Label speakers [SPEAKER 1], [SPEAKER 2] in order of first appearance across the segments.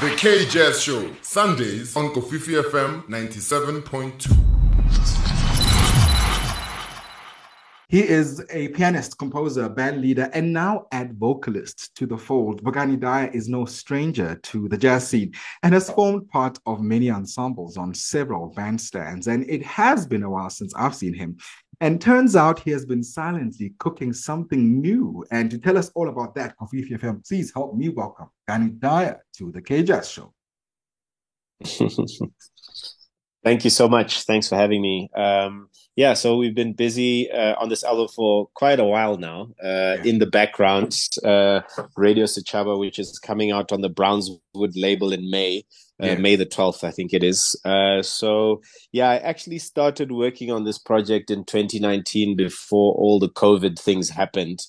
[SPEAKER 1] The K Jazz Show, Sundays on Kofifi FM 97.2.
[SPEAKER 2] He is a pianist, composer, band leader, and now add vocalist to the fold. Bokani Dyer is no stranger to the jazz scene and has formed part of many ensembles on several bandstands. And it has been a while since I've seen him. And turns out he has been silently cooking something new. And to tell us all about that, Kofifi FM, please help me welcome Gani Dyer to the K Jazz Show.
[SPEAKER 3] Thank you so much. Thanks for having me. Um, yeah, so we've been busy uh, on this album for quite a while now. Uh, in the background, uh, Radio Sechaba, which is coming out on the Brownswood label in May, uh, yeah. May the 12th, I think it is. Uh, so, yeah, I actually started working on this project in 2019 before all the COVID things happened.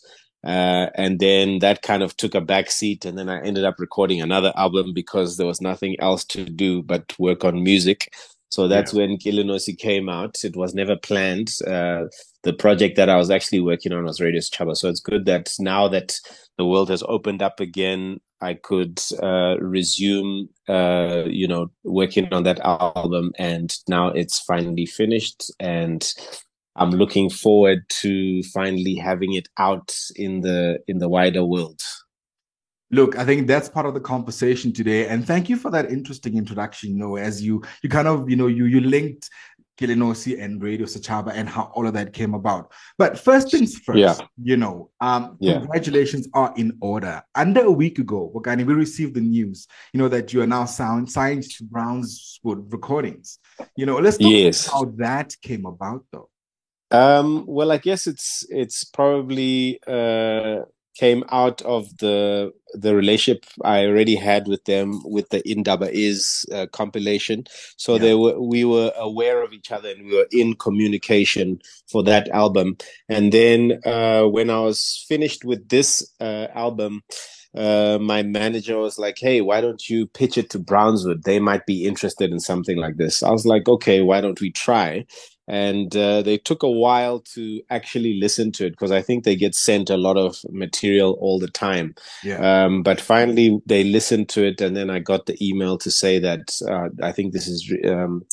[SPEAKER 3] Uh, and then that kind of took a backseat, and then I ended up recording another album because there was nothing else to do but work on music. So that's yeah. when Kilinoi came out. It was never planned. Uh, the project that I was actually working on was Radio Sechaba. So it's good that now that the world has opened up again, I could uh, resume, uh, you know, working on that album. And now it's finally finished. And I'm looking forward to finally having it out in the in the wider world.
[SPEAKER 2] Look, I think that's part of the conversation today, and thank you for that interesting introduction. You know, as you you kind of you know you you linked Kilinoi and Radio Sechaba and how all of that came about. But first things first, yeah. you know, um, yeah. congratulations are in order. Under a week ago, Bokani, we received the news, you know, that you are now sound signed to Brownswood Recordings. You know, let's talk yes. about how that came about though.
[SPEAKER 3] Um, well, I guess it's it's probably uh came out of the the relationship I already had with them with the Indaba is uh, compilation. So yeah. they were we were aware of each other and we were in communication for that album. And then uh, when I was finished with this uh, album, uh, my manager was like, "Hey, why don't you pitch it to Brownswood? They might be interested in something like this." I was like, "Okay, why don't we try?" And uh, they took a while to actually listen to it because I think they get sent a lot of material all the time. Yeah. Um, but finally, they listened to it, and then I got the email to say that uh, I think this is um,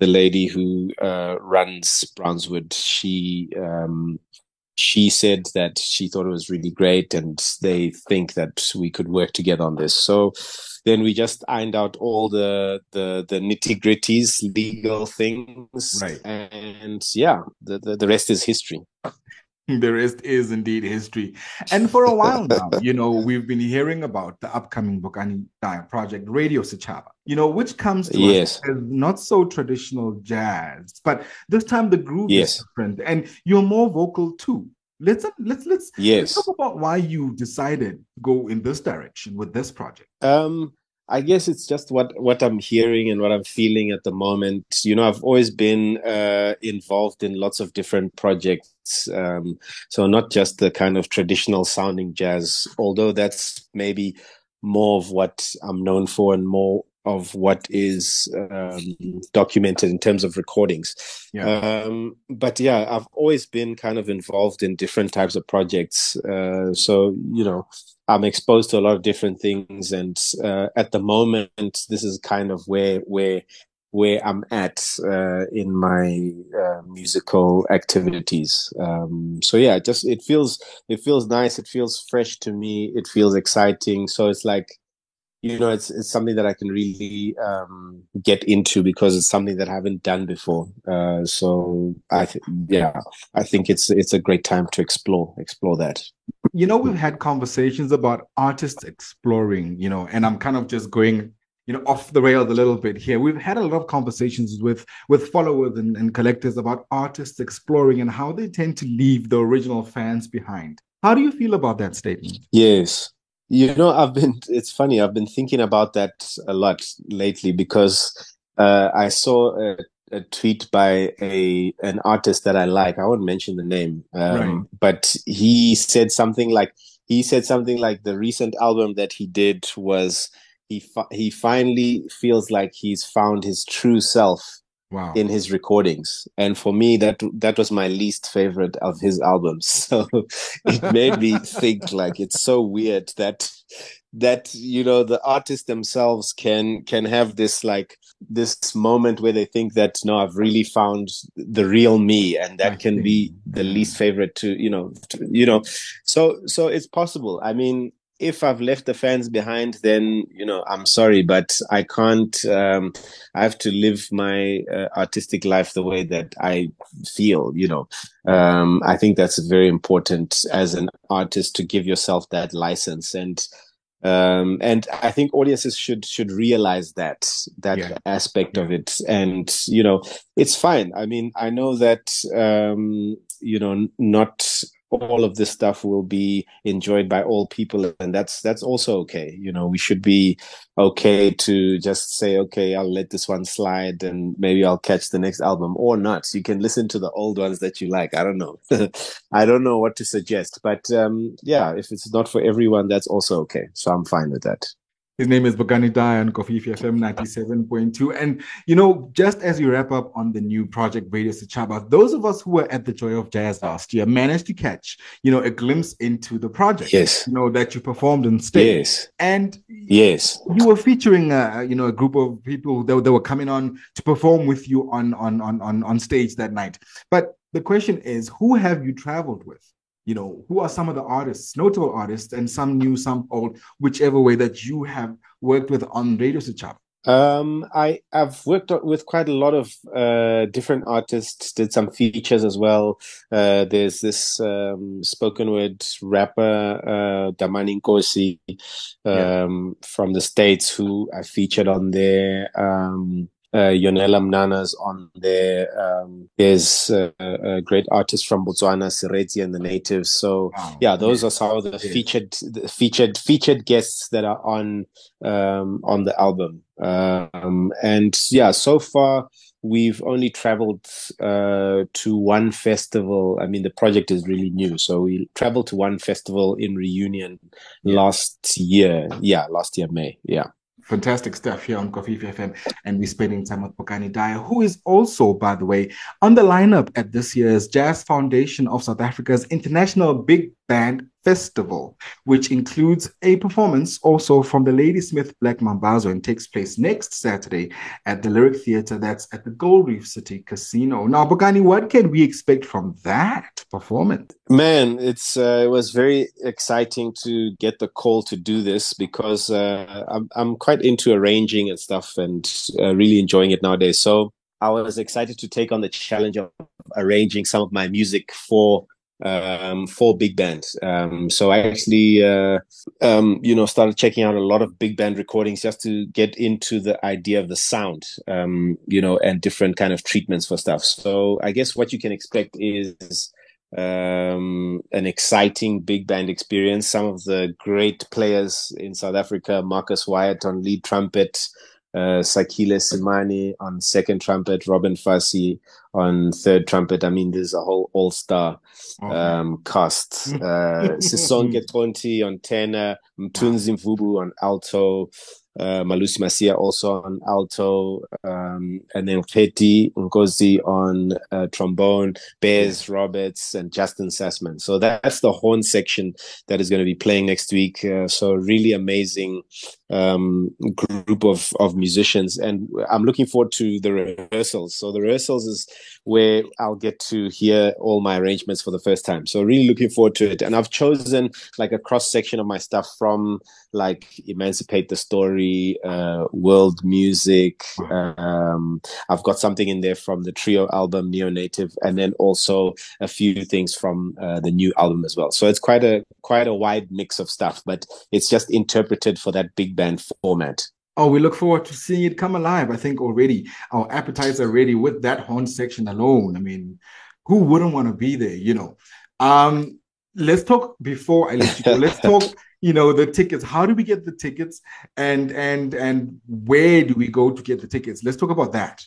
[SPEAKER 3] the lady who uh, runs Brownswood. She um, she said that she thought it was really great, and they think that we could work together on this. So then we just ironed out all the the, the nitty gritties, legal things, right? And yeah, the, the, the rest is history.
[SPEAKER 2] The rest is indeed history. And for a while now, you know, we've been hearing about the upcoming Bokani Dyer project, Radio Sechaba, you know, which comes to yes. us as not so traditional jazz, but this time the groove yes. is different and you're more vocal too. Let's let's let's, yes. Let's talk about why you decided to go in this direction with this project.
[SPEAKER 3] Um, I guess it's just what what I'm hearing and what I'm feeling at the moment. You know, I've always been uh, involved in lots of different projects, um, so not just the kind of traditional sounding jazz, although that's maybe more of what I'm known for and more of what is um, documented in terms of recordings. Yeah. Um, but yeah, I've always been kind of involved in different types of projects. Uh, so, you know, I'm exposed to a lot of different things. And uh, at the moment, this is kind of where, where, where I'm at uh, in my uh, musical activities. Um, so yeah, just it feels it feels nice. It feels fresh to me. It feels exciting. So it's like you know it's it's something that I can really um, get into because it's something that I haven't done before. Uh, so I th- yeah, I think it's it's a great time to explore explore that.
[SPEAKER 2] You know, we've had conversations about artists exploring. You know, and I'm kind of just going you know off the rails a little bit here we've had a lot of conversations with with followers and, and collectors about artists exploring and how they tend to leave the original fans behind how do you feel about that statement
[SPEAKER 3] yes you know, I've been, it's funny, I've been thinking about that a lot lately because uh, I saw a, a, tweet by a an artist that I like. I won't mention the name, um, right. but he said something like, he said something like the recent album that he did was he fi- he finally feels like he's found his true self wow. in his recordings. And for me, that that was my least favorite of his albums. So it made me think like it's so weird that that you know the artists themselves can can have this like this moment where they think that no i've really found the real me and that can be the mm. least favorite to you know to, you know so so it's possible i mean if I've left the fans behind, then you know I'm sorry, but I can't. Um, I have to live my uh, artistic life the way that I feel. You know, um, I think that's very important as an artist to give yourself that license and. Um, and I think audiences should should realize that that yeah. aspect yeah. of it, and you know, it's fine. I mean, I know that um, you know not all of this stuff will be enjoyed by all people and that's that's also okay. You know we should be okay to just say okay i'll let this one slide and maybe i'll catch the next album or not. You can listen to the old ones that you like. I don't know. I don't know what to suggest but um yeah if it's not for everyone that's also okay. So i'm fine with that
[SPEAKER 2] his name is Bokani Dyer on Kofifi FM 97.2. And, you know, just as we wrap up on the new project Radio Sechaba, those of us who were at the Joy of Jazz last year managed to catch, you know, a glimpse into the project.
[SPEAKER 3] Yes.
[SPEAKER 2] You know, that you performed on stage.
[SPEAKER 3] Yes.
[SPEAKER 2] And
[SPEAKER 3] yes,
[SPEAKER 2] you were featuring, uh, you know, a group of people that, that were coming on to perform with you on, on, on, on, on stage that night. But the question is, who have you traveled with? You know who are some of the artists notable artists and some new some old whichever way that you have worked with on radio Sechaba
[SPEAKER 3] um i i've worked with quite a lot of uh different artists did some features as well. Uh there's this um spoken word rapper uh damani nkosi um yeah. from the states who i featured on there. Um uh, Yonela Mnana's on there. Um, there's uh, a great artist from Botswana, Sereetsi and the Natives. So wow. yeah, those yeah. are some of the yeah. featured the featured featured guests that are on um, on the album. Um, and yeah, so far we've only traveled uh, to one festival. I mean, the project is really new, so we traveled to one festival in Reunion yeah. last year. Yeah, last year May. Yeah
[SPEAKER 2] fantastic stuff here on Coffee FM. And we're spending time with Bokani Dyer, who is also, by the way, on the lineup at this year's Jazz Foundation of South Africa's International Big Band Festival, which includes a performance also from the Ladysmith Black Mambazo and takes place next Saturday at the Lyric Theatre that's at the Gold Reef City Casino. Now, Bokani, what can we expect from that performance?
[SPEAKER 3] Man, it's uh, it was very exciting to get the call to do this because uh, I'm, I'm quite into arranging and stuff and uh, really enjoying it nowadays. So I was excited to take on the challenge of arranging some of my music for um, for big band. Um, so I actually, uh, um, you know, started checking out a lot of big band recordings just to get into the idea of the sound, um, you know, and different kind of treatments for stuff. So I guess what you can expect is um, an exciting big band experience. Some of the great players in South Africa, Marcus Wyatt on lead trumpet, uh, Sakhile Simani on second trumpet, Robin Fassie on third trumpet. I mean, there's a whole all star um, cast. Uh, Sisonke Xonti on tenor, Mtunzi Mvubu on alto, uh, Malusi Masia also on alto, um, and then Keti Ngozi on uh, trombone, Bez Roberts, and Justin Sasman. So that's the horn section that is going to be playing next week. Uh, so really amazing um, group of of musicians, and I'm looking forward to the rehearsals. So the rehearsals is where I'll get to hear all my arrangements for the first time. So really looking forward to it. And I've chosen like a cross section of my stuff from like Emancipate the Story, uh, World Music. Um, I've got something in there from the trio album Neo Native, and then also a few things from uh, the new album as well. So it's quite a quite a wide mix of stuff, but it's just interpreted for that big band format.
[SPEAKER 2] Oh, we look forward to seeing it come alive. I think already our appetites are ready with that horn section alone. I mean, who wouldn't want to be there, you know? Um, let's talk before I let you go. Let's talk, you know, the tickets. How do we get the tickets and and and where do we go to get the tickets? Let's talk about that.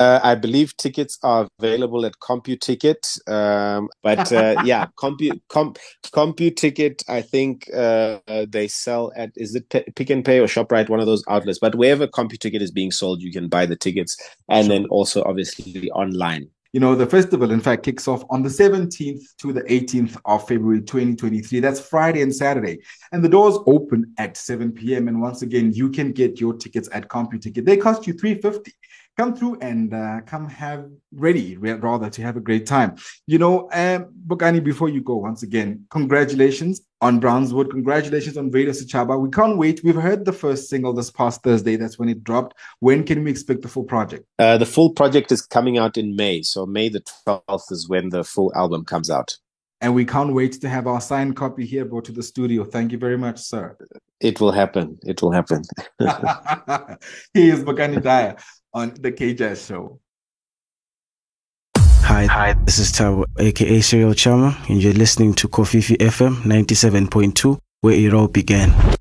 [SPEAKER 3] Uh, I believe tickets are available at CompuTicket, um, but uh, yeah, Compu Com, CompuTicket. I think uh, they sell at is it Pick and Pay or Shoprite, one of those outlets. But wherever CompuTicket is being sold, you can buy the tickets, and sure. then also obviously online.
[SPEAKER 2] You know, the festival, in fact, kicks off on the 17th to the 18th of February 2023. That's Friday and Saturday. And the doors open at 7 p.m. And once again, you can get your tickets at CompuTicket. They cost you 350 come through and uh, come have ready rather to have a great time. You know um bongani before you go once again congratulations on brownswood. Congratulations on radio sechaba. We can't wait. We've heard the first single this past thursday. That's when it dropped. When can we expect the full project?
[SPEAKER 3] Uh, the full project is coming out in may. So may the 12th is when the full album comes out.
[SPEAKER 2] And we can't wait to have our signed copy here brought to the studio. Thank you very much, sir.
[SPEAKER 3] It will happen. It will happen.
[SPEAKER 2] he is Bongani Dyer on the KJazz Show.
[SPEAKER 4] Hi, hi. This is Tabo, aka Serial Chama, and you're listening to Kofifi FM 97.2, where it all began.